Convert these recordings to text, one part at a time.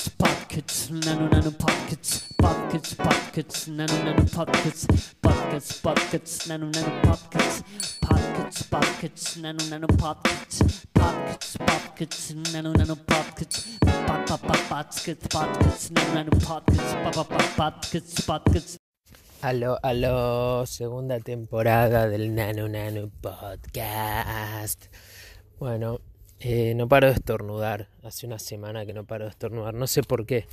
Pockets, pockets, nano nano pockets, pockets, pockets, nano nano pockets, pockets, pockets, nano nano pockets, pockets, pockets, nano nano pockets, pockets, pockets, nano nano pockets, pockets, pockets, nano nano pockets, pockets, pockets. Aló, aló, segunda temporada del Nano Nano Podcast. Bueno, eh, no paro de estornudar. Hace una semana que no paro de estornudar. No sé por qué.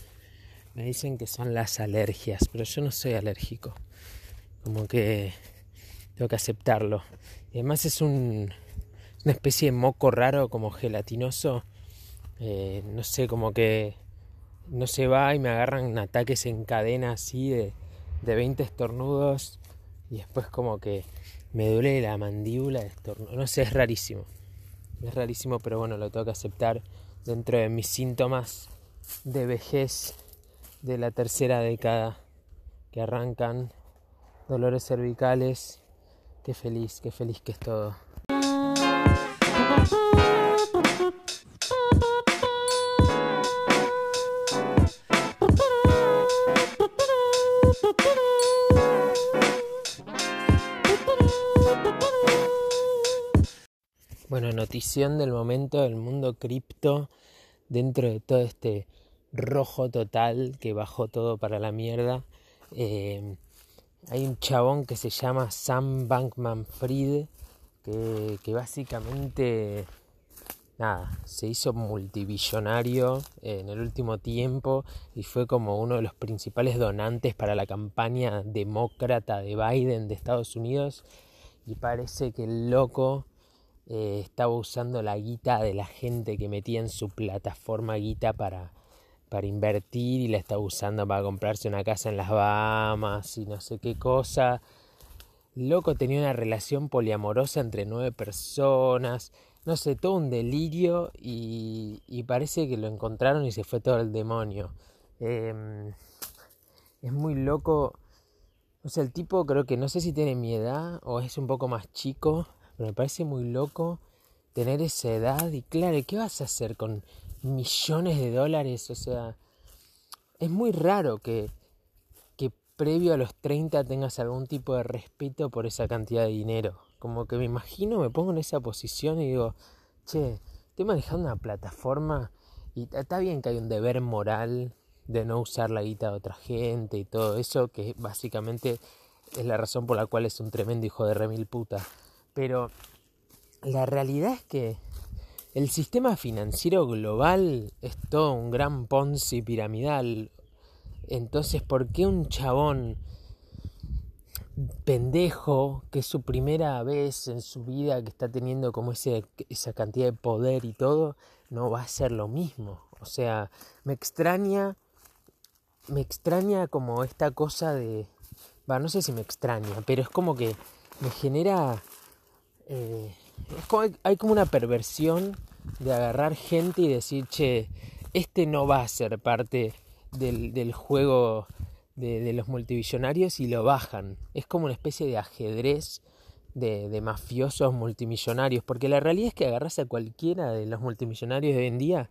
Me dicen que son las alergias, pero yo no soy alérgico. Como que tengo que aceptarlo. Y además es un, una especie de moco raro, como gelatinoso. Eh, no sé, como que no se va y me agarran ataques en cadena así de de 20 estornudos y después como que me duele la mandíbula de estornudo. No sé, es rarísimo. Es rarísimo, pero bueno, lo tengo que aceptar dentro de mis síntomas de vejez de la tercera década que arrancan dolores cervicales. Qué feliz, qué feliz que es todo. Del momento del mundo cripto dentro de todo este rojo total que bajó todo para la mierda. Eh, hay un chabón que se llama Sam Bankman Fried que, que básicamente nada, se hizo multibillonario en el último tiempo y fue como uno de los principales donantes para la campaña demócrata de Biden de Estados Unidos y parece que el loco eh, estaba usando la guita de la gente que metía en su plataforma guita para, para invertir y la estaba usando para comprarse una casa en las Bahamas y no sé qué cosa. Loco tenía una relación poliamorosa entre nueve personas, no sé, todo un delirio y, parece que lo encontraron y se fue todo el demonio. Em, es muy loco. O sea, el tipo creo que no sé si tiene mi edad o es un poco más chico, me parece muy loco tener esa edad y claro, ¿qué vas a hacer con millones de dólares? O sea, es muy raro que, que previo a los 30 tengas algún tipo de respeto por esa cantidad de dinero. Como que me imagino, me pongo en esa posición y digo, che, estoy manejando una plataforma y está bien que hay un deber moral de no usar la guita de otra gente y todo eso, que básicamente es la razón por la cual es un tremendo hijo de remil puta. Pero la realidad es que el sistema financiero global es todo un gran Ponzi piramidal. Entonces, ¿por qué un chabón pendejo, que es su primera vez en su vida que está teniendo como ese, esa cantidad de poder y todo, no va a ser lo mismo? O sea, me extraña, me extraña como esta cosa de... Va, no sé si me extraña, pero es como que me genera eh, hay como una perversión de agarrar gente y decir, che, este no va a ser parte del, del juego de, de, los multimillonarios y lo bajan. Es como una especie de ajedrez de, de, mafiosos multimillonarios, porque la realidad es que agarras a cualquiera de los multimillonarios de hoy en día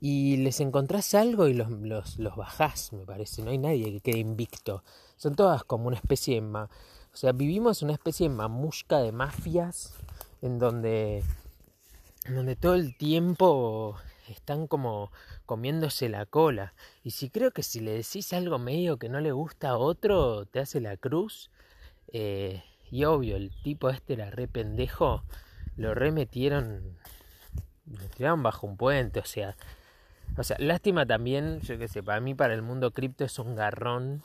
y les encontrás algo y los, los, los bajás, me parece. No hay nadie que quede invicto. Son todas como una especie de... o sea, vivimos una especie de mamusca de mafias en donde, en donde todo el tiempo están como comiéndose la cola. Y si creo que si le decís algo medio que no le gusta a otro, te hace la cruz. Eh, y obvio, el tipo este era re pendejo. Lo remetieron. Lo tiraron bajo un puente. O sea. O sea, lástima también, yo qué sé, para mí, para el mundo cripto es un garrón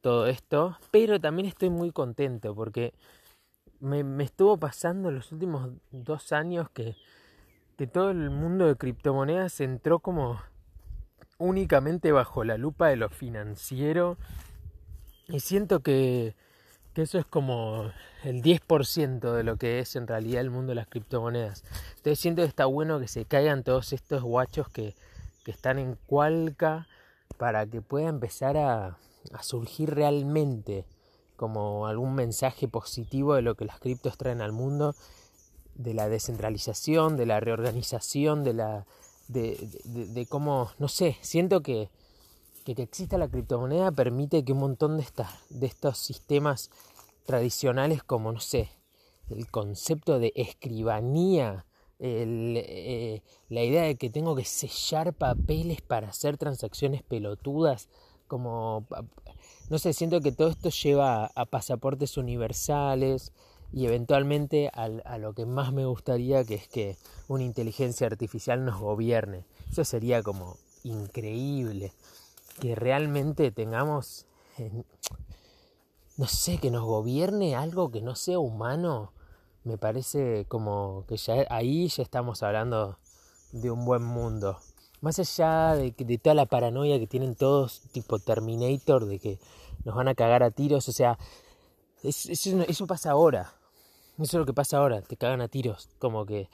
todo esto, pero también estoy muy contento porque me, me estuvo pasando los últimos dos años que, que todo el mundo de criptomonedas entró como únicamente bajo la lupa de lo financiero y siento que, que eso es como el 10% de lo que es en realidad el mundo de las criptomonedas. Entonces siento que está bueno que se caigan todos estos guachos que, que están en cualca para que pueda empezar a, a surgir realmente como algún mensaje positivo de lo que las criptos traen al mundo, de la descentralización, de la reorganización, de la, de, cómo, no sé, siento que, que, exista la criptomoneda permite que un montón de, estas, de estos sistemas tradicionales como, no sé, el concepto de escribanía, eh, la idea de que tengo que sellar papeles para hacer transacciones pelotudas, como, no sé, siento que todo esto lleva a, pasaportes universales y eventualmente a lo que más me gustaría, que es que una inteligencia artificial nos gobierne. Eso sería como increíble, que realmente tengamos, no sé, que nos gobierne algo que no sea humano me parece como que ya ahí ya estamos hablando de un buen mundo. Más allá de, de toda la paranoia que tienen todos, tipo Terminator, de que nos van a cagar a tiros, o sea, eso, pasa ahora. Eso es lo que pasa ahora, te cagan a tiros. Como que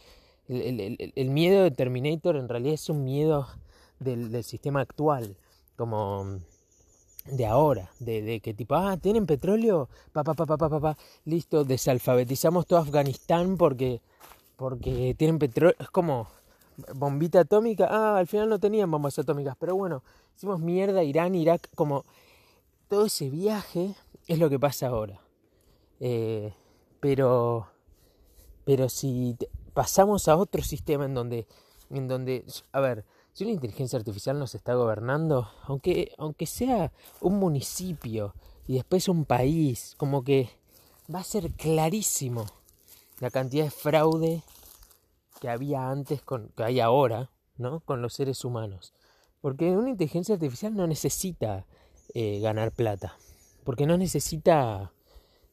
el, miedo de Terminator en realidad es un miedo del, del sistema actual. Como de ahora, de, de, que tipo, ah, tienen petróleo, pa, pa, pa, pa, pa, pa, listo, desalfabetizamos todo Afganistán porque, porque tienen petróleo, es como bombita atómica, ah, al final no tenían bombas atómicas, pero bueno, hicimos mierda, Irán, Irak, como todo ese viaje es lo que pasa ahora. Eh, pero, pero si pasamos a otro sistema en donde, en donde, a ver, si una inteligencia artificial nos está gobernando, aunque, aunque sea un municipio y después un país, como que va a ser clarísimo la cantidad de fraude que había antes, con, que hay ahora, ¿no? Con los seres humanos. Porque una inteligencia artificial no necesita eh, ganar plata. Porque no necesita,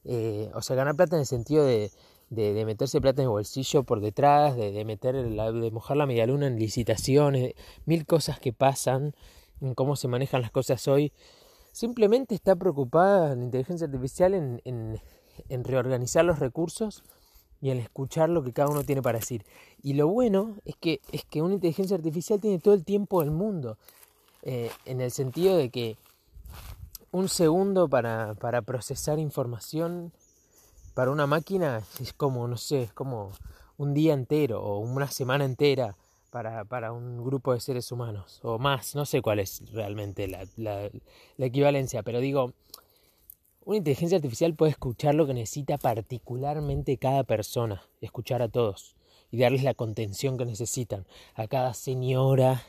eh, o sea, ganar plata en el sentido de, de, meterse plata en el bolsillo por detrás, de, meter de mojar la media luna en licitaciones, mil cosas que pasan, en cómo se manejan las cosas hoy. Simplemente está preocupada la inteligencia artificial en, en, reorganizar los recursos y en escuchar lo que cada uno tiene para decir. Y lo bueno es que, es que una inteligencia artificial tiene todo el tiempo del mundo, eh, en el sentido de que un segundo para, para procesar información para una máquina es como, no sé, es como un día entero o una semana entera para, para un grupo de seres humanos, o más, no sé cuál es realmente la, la, la equivalencia, pero digo, una inteligencia artificial puede escuchar lo que necesita particularmente cada persona, escuchar a todos y darles la contención que necesitan. A cada señora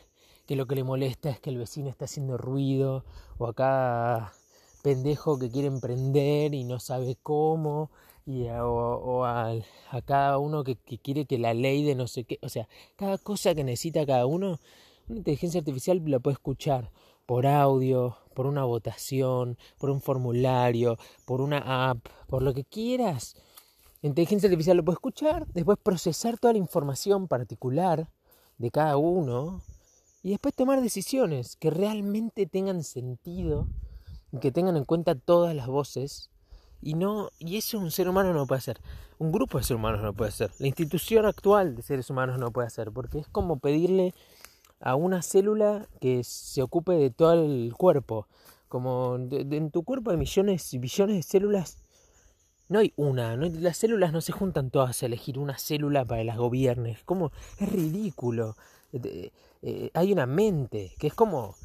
que lo que le molesta es que el vecino está haciendo ruido, o a cada pendejo que quiere emprender y no sabe cómo, y a, o, a, cada uno que, quiere que la ley de no sé qué, o sea, cada cosa que necesita cada uno, una inteligencia artificial la puede escuchar por audio, por una votación, por un formulario, por una app, por lo que quieras. Inteligencia artificial lo puede escuchar, después procesar toda la información particular de cada uno y después tomar decisiones que realmente tengan sentido, que tengan en cuenta todas las voces y no, y eso un ser humano no puede hacer. Un grupo de seres humanos no puede hacer. La institución actual de seres humanos no puede hacer. Porque es como pedirle a una célula que se ocupe de todo el cuerpo. Como en tu cuerpo hay millones y billones de células. No hay una, las células no se juntan todas a elegir una célula para las gobiernes. Como es ridículo. Eh, hay una mente que es como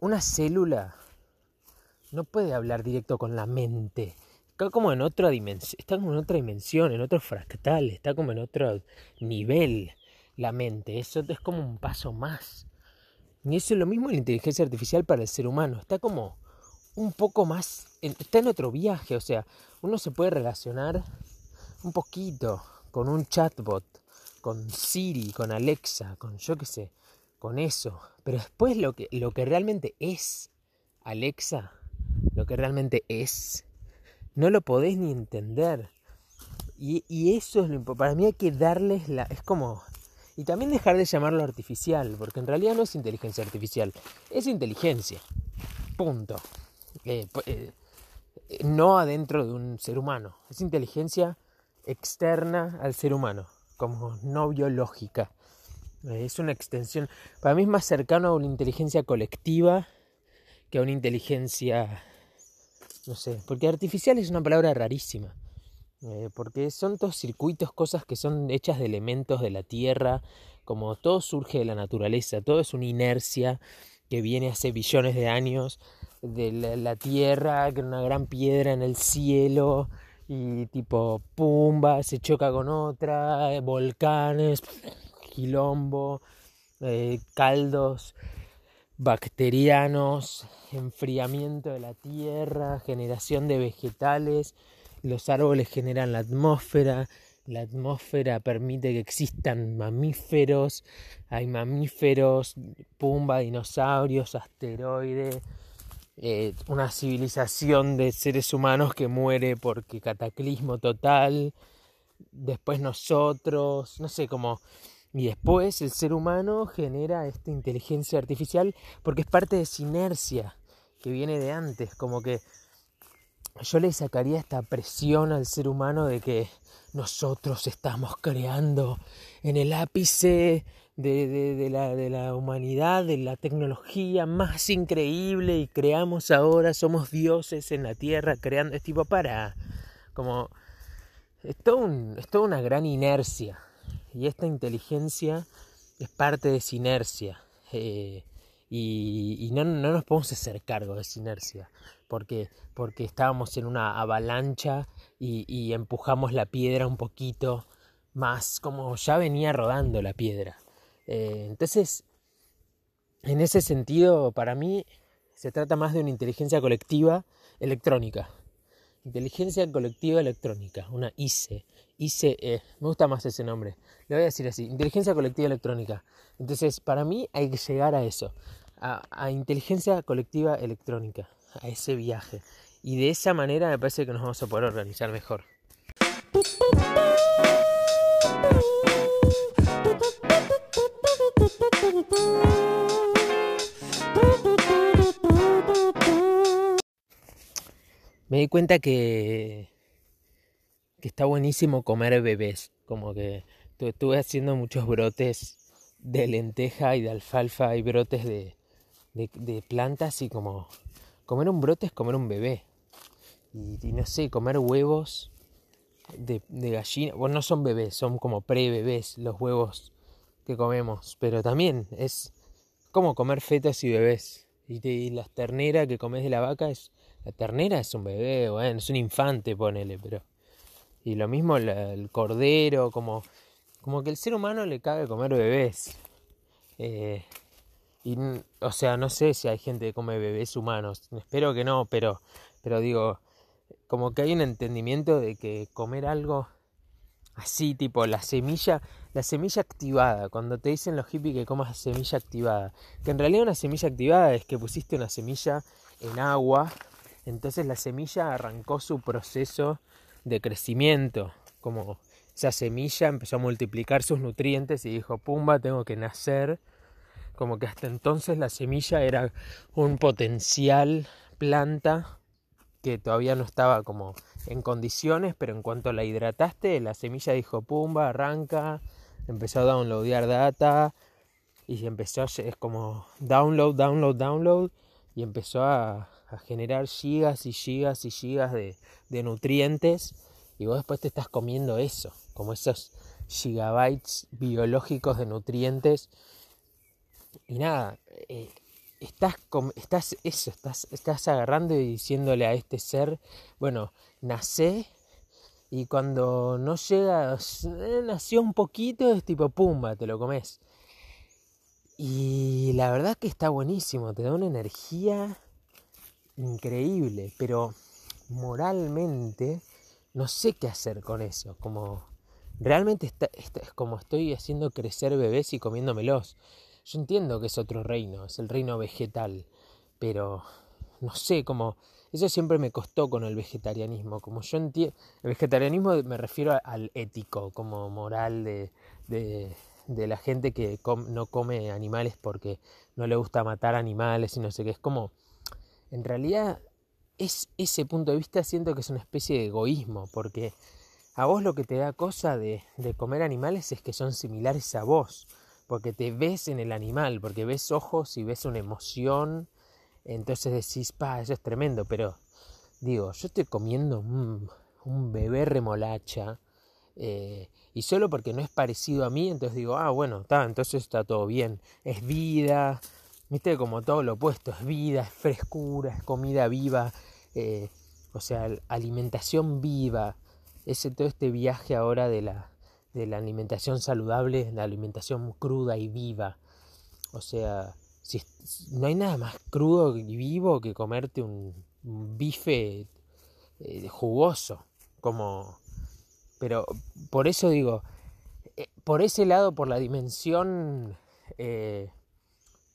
una célula no puede hablar directo con la mente. Está como en otra dimensión, está como en otra dimensión, en otro fractal, está como en otro nivel la mente. Eso es como un paso más. Y eso es lo mismo en la inteligencia artificial para el ser humano. Está como un poco más, está en otro viaje. O sea, uno se puede relacionar un poquito con un chatbot, con Siri, con Alexa, con yo qué sé, con eso. Pero después lo que, lo que realmente es Alexa lo que realmente es, no lo podés ni entender. Y, eso es lo Para mí hay que darles la... Es como... Y también dejar de llamarlo artificial, porque en realidad no es inteligencia artificial, es inteligencia. Punto. Eh, eh, no adentro de un ser humano, es inteligencia externa al ser humano, como no biológica. Eh, es una extensión, para mí es más cercano a una inteligencia colectiva que a una inteligencia no sé, porque artificial es una palabra rarísima. Eh, porque son todos circuitos, cosas que son hechas de elementos de la tierra, como todo surge de la naturaleza, todo es una inercia que viene hace billones de años de la, tierra, que una gran piedra en el cielo, y tipo pumba, se choca con otra, eh, volcanes, quilombo, eh, caldos bacterianos, enfriamiento de la tierra, generación de vegetales, los árboles generan la atmósfera, la atmósfera permite que existan mamíferos, hay mamíferos, pumba, dinosaurios, asteroides, eh, una civilización de seres humanos que muere porque cataclismo total, después nosotros, no sé, cómo y después el ser humano genera esta inteligencia artificial porque es parte de esa inercia que viene de antes, como que yo le sacaría esta presión al ser humano de que nosotros estamos creando en el ápice de, la, humanidad, de la tecnología más increíble y creamos ahora, somos dioses en la tierra creando, es tipo para, como, es, es toda una gran inercia y esta inteligencia es parte de esa inercia. Eh, y, no, nos podemos hacer cargo de esa inercia, porque, porque estábamos en una avalancha y, empujamos la piedra un poquito más, como ya venía rodando la piedra. Eh, entonces, en ese sentido, para mí, se trata más de una inteligencia colectiva electrónica. Inteligencia colectiva electrónica, una ICE. ICE, me gusta más ese nombre. Le voy a decir así, inteligencia colectiva electrónica. Entonces, para mí hay que llegar a eso, a, inteligencia colectiva electrónica, a ese viaje. Y de esa manera me parece que nos vamos a poder organizar mejor. Me di cuenta que, que está buenísimo comer bebés, como que estuve haciendo muchos brotes de lenteja y de alfalfa y brotes de, de, plantas y como comer un brote es comer un bebé. Y, no sé, comer huevos de, gallina, bueno, no son bebés, son como pre-bebés los huevos que comemos, pero también es como comer fetos y bebés. Y, y las terneras que comes de la vaca es, la ternera es un bebé, bueno, es un infante, ponele, pero... Y lo mismo el cordero, como como que el ser humano le cabe comer bebés. Eh, y, o sea, no sé si hay gente que come bebés humanos. Espero que no, pero, pero digo, como que hay un entendimiento de que comer algo así, tipo la semilla, la semilla activada. Cuando te dicen los hippies que comas semilla activada, que en realidad una semilla activada es que pusiste una semilla en agua, entonces la semilla arrancó su proceso de crecimiento, como esa semilla empezó a multiplicar sus nutrientes y dijo, pumba, tengo que nacer. Como que hasta entonces la semilla era un potencial planta que todavía no estaba como en condiciones, pero en cuanto la hidrataste, la semilla dijo, pumba, arranca, empezó a downloadear data y empezó, es como download, download, download y empezó a, generar gigas y gigas y gigas de, de nutrientes y vos después te estás comiendo eso, como esos gigabytes biológicos de nutrientes. Y nada, eh, estás, estás eso, estás, estás agarrando y diciéndole a este ser, bueno, nacé y cuando no llega, eh, nació un poquito, es tipo pumba, te lo comes. Y la verdad que está buenísimo, te da una energía increíble, pero moralmente no sé qué hacer con eso, como realmente está, es como estoy haciendo crecer bebés y comiéndomelos. Yo entiendo que es otro reino, es el reino vegetal, pero no sé, como eso siempre me costó con el vegetarianismo, como yo entiendo, el vegetarianismo me refiero al ético, como moral de, de, de la gente que no come animales porque no le gusta matar animales y no sé qué, es como, en realidad es ese punto de vista siento que es una especie de egoísmo, porque a vos lo que te da cosa de, de, comer animales es que son similares a vos, porque te ves en el animal, porque ves ojos y ves una emoción, entonces decís, pa, eso es tremendo, pero digo, yo estoy comiendo un, bebé remolacha. Eh, y solo porque no es parecido a mí, entonces digo, ah, bueno, está, entonces está todo bien. Es vida, viste, como todo lo opuesto, es vida, es frescura, es comida viva, eh, o sea, alimentación viva. Ese, todo este viaje ahora de la, de la alimentación saludable, la alimentación cruda y viva. O sea, si, no hay nada más crudo y vivo que comerte un, bife eh, jugoso, como... Pero por eso digo, eh, por ese lado, por la dimensión eh,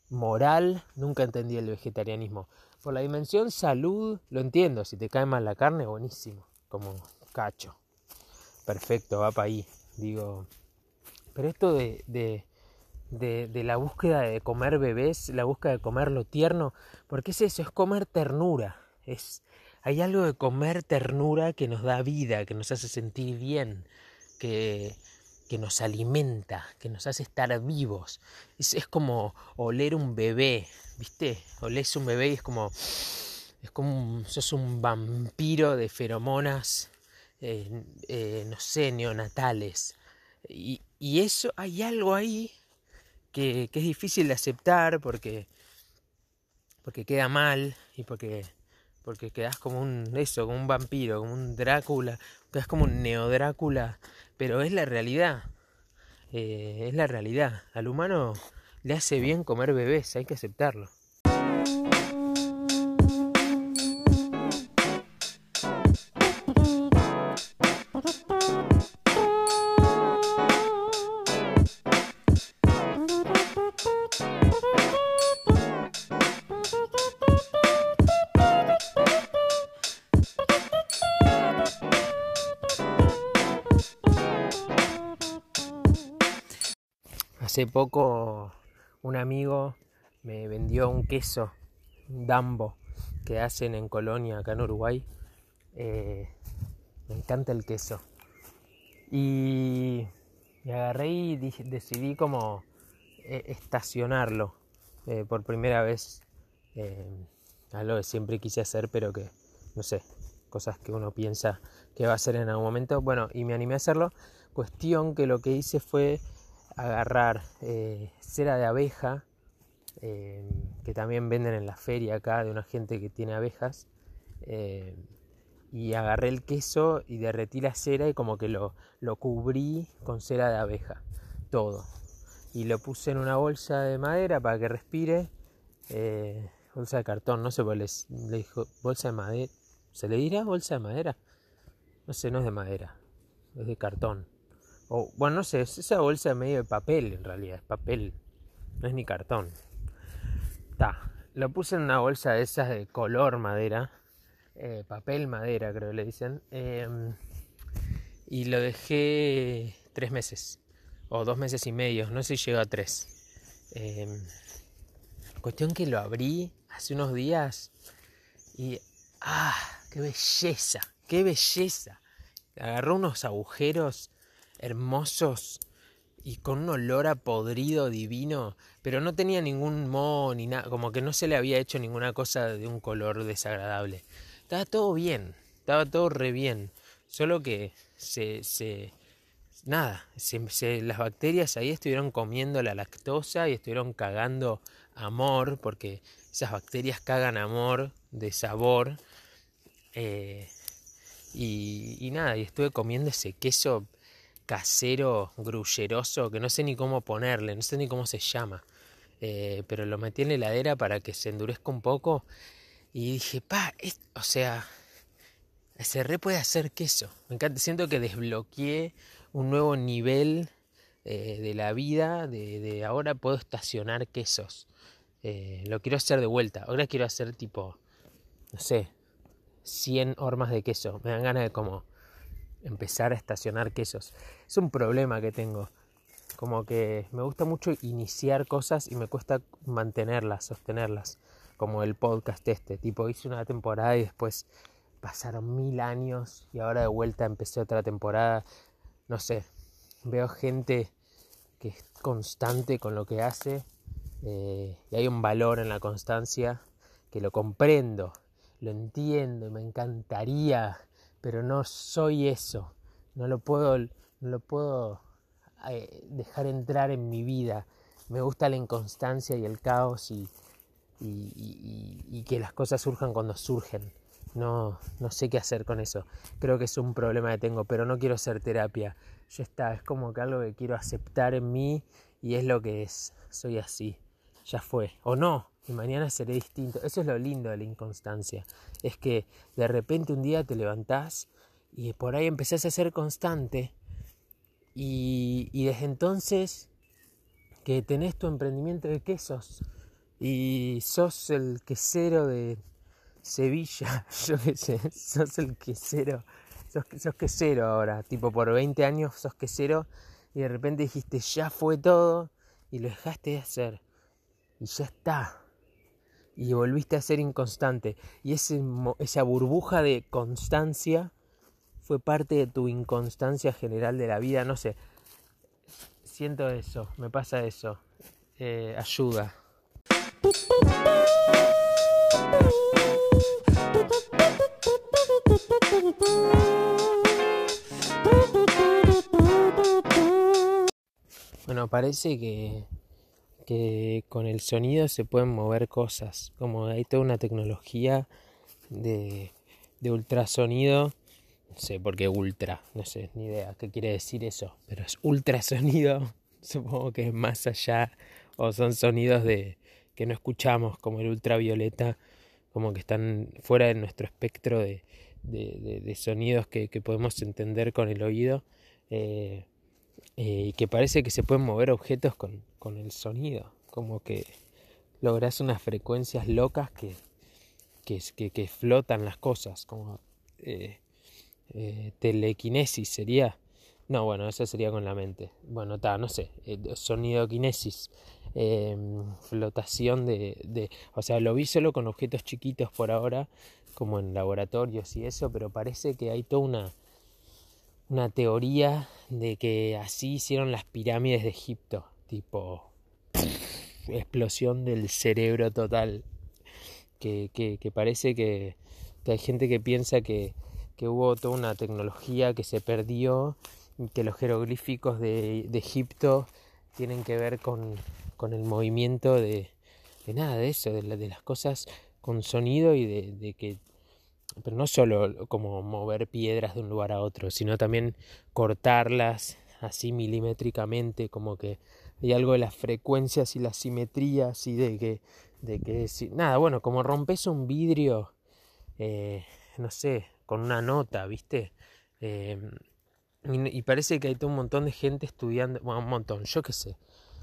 moral, nunca entendí el vegetarianismo. Por la dimensión salud, lo entiendo. Si te cae mal la carne, buenísimo. Como cacho. Perfecto, va para ahí. Digo, pero esto de, de, de, la búsqueda de comer bebés, la búsqueda de comer lo tierno, porque es eso, es comer ternura. Es, hay algo de comer ternura que nos da vida, que nos hace sentir bien, que, que nos alimenta, que nos hace estar vivos. Es, es como oler un bebé, ¿viste? Olés un bebé y es como, es como, sos un vampiro de feromonas eh, eh, no sé, neonatales. Y, y, eso, hay algo ahí que, que, es difícil de aceptar porque, porque queda mal y porque, porque quedas como un, eso, como un vampiro, como un Drácula, quedas como un neodrácula, pero es la realidad. Eh, es la realidad. Al humano le hace bien comer bebés, hay que aceptarlo. Hace poco un amigo me vendió un queso Dambo que hacen en Colonia, acá en Uruguay. Eh, me encanta el queso. Y, agarré y decidí como eh, estacionarlo eh, por primera vez. algo que siempre quise hacer, pero que, no sé, cosas que uno piensa que va a hacer en algún momento. Bueno, y me animé a hacerlo. Cuestión que lo que hice fue agarrar eh, cera de abeja, eh, que también venden en la feria acá de una gente que tiene abejas, eh, y agarré el queso y derretí la cera y como que lo, lo cubrí con cera de abeja, todo. Y lo puse en una bolsa de madera para que respire, bolsa de cartón, no sé, le, le dijo bolsa de madera, ¿se le dirá bolsa de madera? No sé, no es de madera, es de cartón. O, bueno, no sé, es esa bolsa medio de papel en realidad, es papel, no es ni cartón. Ta, lo puse en una bolsa de esas de color madera, eh, papel madera creo que le dicen, em, y lo dejé tres meses, o dos meses y medio, no sé si llegó a tres. Em, cuestión que lo abrí hace unos días y ¡ah! ¡Qué belleza! ¡Qué belleza! Agarró unos agujeros hermosos y con un olor a podrido divino, pero no tenía ningún moho ni nada, como que no se le había hecho ninguna cosa de un color desagradable. Estaba todo bien, estaba todo re bien, solo que se, se nada, se, las bacterias ahí estuvieron comiendo la lactosa y estuvieron cagando amor, porque esas bacterias cagan amor de sabor. Eh, y, y nada, y estuve comiendo ese queso casero, grulleroso, que no sé ni cómo ponerle, no sé ni cómo se llama. Eh, pero lo metí en la heladera para que se endurezca un poco y dije, pa, o sea, se re puede hacer queso. Me encanta, siento que desbloqueé un nuevo nivel eh, de la vida, de, ahora puedo estacionar quesos. Eh, lo quiero hacer de vuelta, ahora quiero hacer tipo, no sé, 100 hormas de queso. Me dan ganas de como empezar a estacionar quesos. Es un problema que tengo. Como que me gusta mucho iniciar cosas y me cuesta mantenerlas, sostenerlas. Como el podcast este. Tipo, hice una temporada y después pasaron mil años y ahora de vuelta empecé otra temporada. No sé, veo gente que es constante con lo que hace eh, y hay un valor en la constancia que lo comprendo, lo entiendo y me encantaría pero no soy eso, no lo puedo, no lo puedo eh, dejar entrar en mi vida. Me gusta la inconstancia y el caos y, y, que las cosas surjan cuando surgen. No, no sé qué hacer con eso. Creo que es un problema que tengo, pero no quiero hacer terapia. Ya está, es como que algo que quiero aceptar en mí y es lo que es. Soy así. Ya fue. O no, y mañana seré distinto. Eso es lo lindo de la inconstancia. Es que de repente un día te levantás y por ahí empezás a ser constante y, y desde entonces que tenés tu emprendimiento de quesos y sos el quesero de Sevilla, yo qué sé, sos el quesero, sos, sos quesero ahora, tipo por 20 años sos quesero y de repente dijiste ya fue todo y lo dejaste de hacer y ya está y volviste a ser inconstante. Y ese, esa burbuja de constancia fue parte de tu inconstancia general de la vida, no sé. Siento eso, me pasa eso. Eh, ayuda. Bueno, parece que que con el sonido se pueden mover cosas, como hay toda una tecnología de, de ultrasonido, no sé por qué ultra, no sé, ni idea qué quiere decir eso, pero es ultrasonido, supongo que es más allá, o son sonidos de que no escuchamos, como el ultravioleta, como que están fuera de nuestro espectro de, de, sonidos que, que, podemos entender con el oído. Eh, eh, y que parece que se pueden mover objetos con, con el sonido, como que logras unas frecuencias locas que, que, que, flotan las cosas, como eh, eh, telequinesis sería. No, bueno, eso sería con la mente. Bueno, está, no sé, sonido kinesis, em, flotación de, de, O sea, lo vi solo con objetos chiquitos por ahora, como en laboratorios y eso, pero parece que hay toda una una teoría de que así hicieron las pirámides de Egipto, tipo explosión del cerebro total, que, que, parece que, hay gente que piensa que, que, hubo toda una tecnología que se perdió, que los jeroglíficos de, de Egipto tienen que ver con, con el movimiento de, de, nada de eso, de, de las cosas con sonido y de, de que pero no solo como mover piedras de un lugar a otro, sino también cortarlas así milimétricamente, como que hay algo de las frecuencias y las simetrías y de que, de que nada, bueno, como rompes un vidrio, eh, no sé, con una nota, ¿viste? Eh, y, parece que hay un montón de gente estudiando, bueno, un montón, yo qué sé.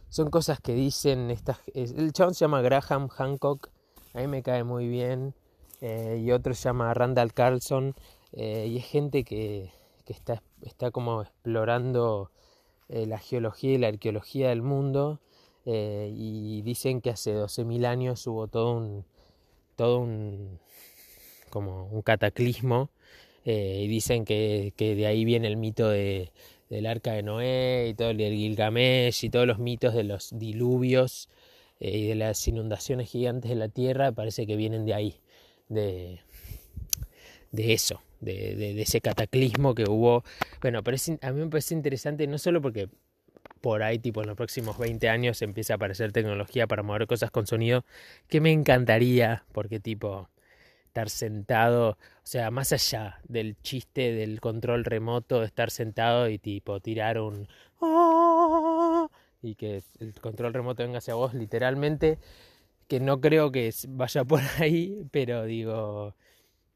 Son cosas que dicen estas... El chabón se llama Graham Hancock, a mí me cae muy bien. Eh, y otro se llama Randall Carlson eh, y es gente que, que está, está, como explorando eh, la geología y la arqueología del mundo y dicen que hace 12.000 años hubo todo un todo un como un cataclismo y dicen que, que, de ahí viene el mito de, del arca de Noé y todo el Gilgamesh y todos los mitos de los diluvios y de las inundaciones gigantes de la tierra parece que vienen de ahí de, de eso, de, ese cataclismo que hubo. Bueno, pero a mí me parece interesante no solo porque por ahí, tipo en los próximos 20 años, empieza a aparecer tecnología para mover cosas con sonido, que me encantaría, porque tipo estar sentado, o sea, más allá del chiste del control remoto, estar sentado y tipo tirar un ¡Ah! y que el control remoto venga hacia vos literalmente que no creo que vaya por ahí, pero digo,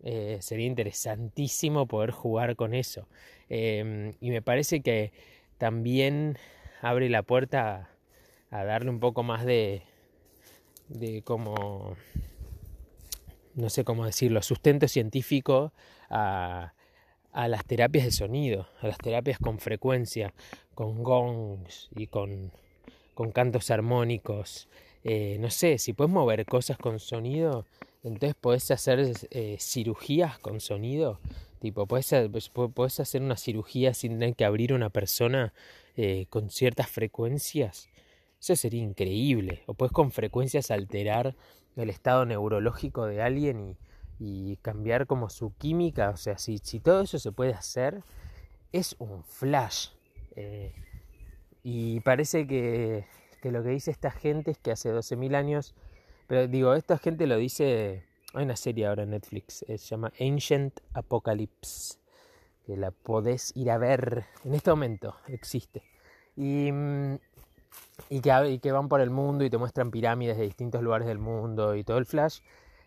eh, sería interesantísimo poder jugar con eso. Em, y me parece que también abre la puerta a, darle un poco más de, de como, no sé cómo decirlo, sustento científico a, a las terapias de sonido, a las terapias con frecuencia, con gongs y con, con cantos armónicos, eh, no sé, si puedes mover cosas con sonido, entonces puedes hacer eh, cirugías con sonido. Tipo, puedes, puedes, hacer una cirugía sin tener que abrir una persona eh, con ciertas frecuencias. Eso sería increíble. O puedes con frecuencias alterar el estado neurológico de alguien y cambiar como su química, o sea, si, si todo eso se puede hacer, es un flash. Eh, y parece que, que, lo que dice esta gente es que hace 12.000 años, pero digo, esta gente lo dice, hay una serie ahora en Netflix, eh, se llama Ancient Apocalypse, que la podés ir a ver en este momento, existe. Y, mm, y, que, van por el mundo y te muestran pirámides de distintos lugares del mundo y todo el flash.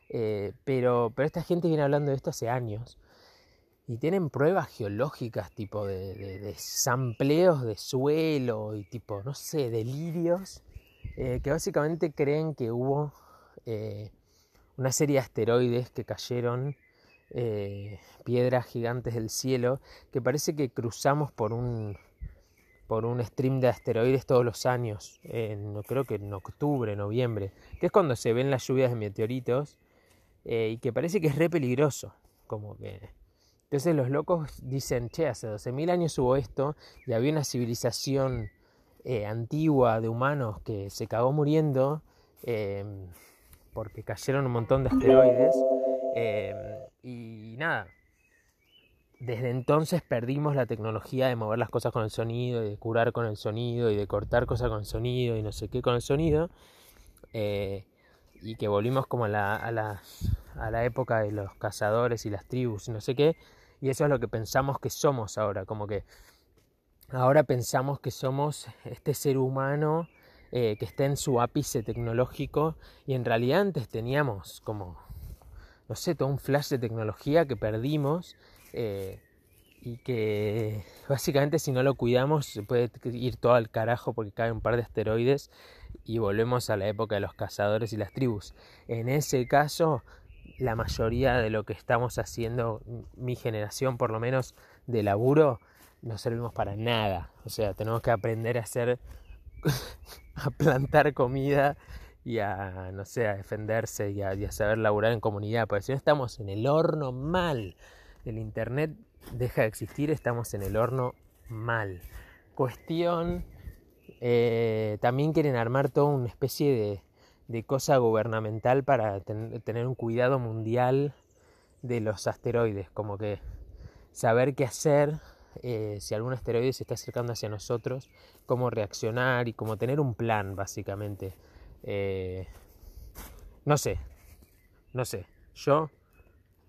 Eh, pero, pero esta gente viene hablando de esto hace años y tienen pruebas geológicas tipo de, de, sampleos de suelo y tipo, no sé, delirios, eh, que básicamente creen que hubo eh, una serie de asteroides que cayeron, piedras gigantes del cielo, que parece que cruzamos por un, por un stream de asteroides todos los años, en, creo que en octubre, noviembre, que es cuando se ven las lluvias de meteoritos eh, y que parece que es re peligroso. Como que. Entonces los locos dicen, che, hace 12.000 años hubo esto y había una civilización eh, antigua de humanos que se cagó muriendo em, porque cayeron un montón de asteroides. Em, y nada, desde entonces perdimos la tecnología de mover las cosas con el sonido y de curar con el sonido y de cortar cosas con el sonido y no sé qué con el sonido. Eh, y que volvimos como a la, a, la, a la época de los cazadores y las tribus y no sé qué, y eso es lo que pensamos que somos ahora, como que ahora pensamos que somos este ser humano eh, que está en su ápice tecnológico y en realidad antes teníamos como, no sé, todo un flash de tecnología que perdimos eh, y que básicamente si no lo cuidamos se puede ir todo al carajo porque cae un par de asteroides y volvemos a la época de los cazadores y las tribus. En ese caso, la mayoría de lo que estamos haciendo, mi generación por lo menos de laburo, no servimos para nada. O sea, tenemos que aprender a hacer, a plantar comida y a, no sé, a defenderse y a, saber laburar en comunidad, porque si no estamos en el horno mal. El Internet deja de existir, estamos en el horno mal. Cuestión eh, también quieren armar toda una especie de, cosa gubernamental para tener un cuidado mundial de los asteroides, como que saber qué hacer eh, si algún asteroide se está acercando hacia nosotros, cómo reaccionar y cómo tener un plan, básicamente. Eh, no sé, no sé, yo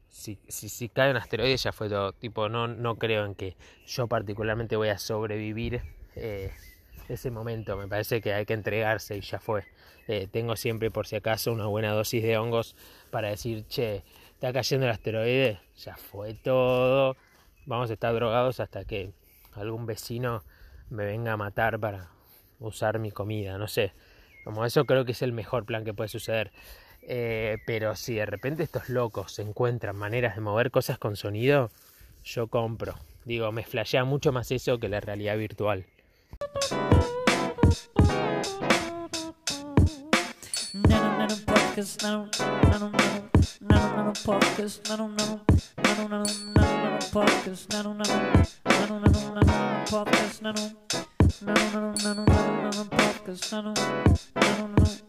si, si, cae un asteroide ya fue todo. Tipo, no, no creo en que yo particularmente voy a sobrevivir ese momento. Me parece que hay que entregarse y ya fue. Eh, tengo siempre, por si acaso, una buena dosis de hongos para decir, che, está cayendo el asteroide, ya fue todo. Vamos a estar drogados hasta que algún vecino me venga a matar para usar mi comida, no sé. Como eso creo que es el mejor plan que puede suceder. Eh, pero si de repente estos locos encuentran maneras de mover cosas con sonido, yo compro. Digo, me flashea mucho más eso que la realidad virtual. Podcast, nano, nano, nano, nano, nano, podcast, nano, nano, nano, nano, nano, nano, podcast, nano, nano, nano, nano, nano, podcast, nano, nano, nano, nano, nano, podcast, nano, nano, nano.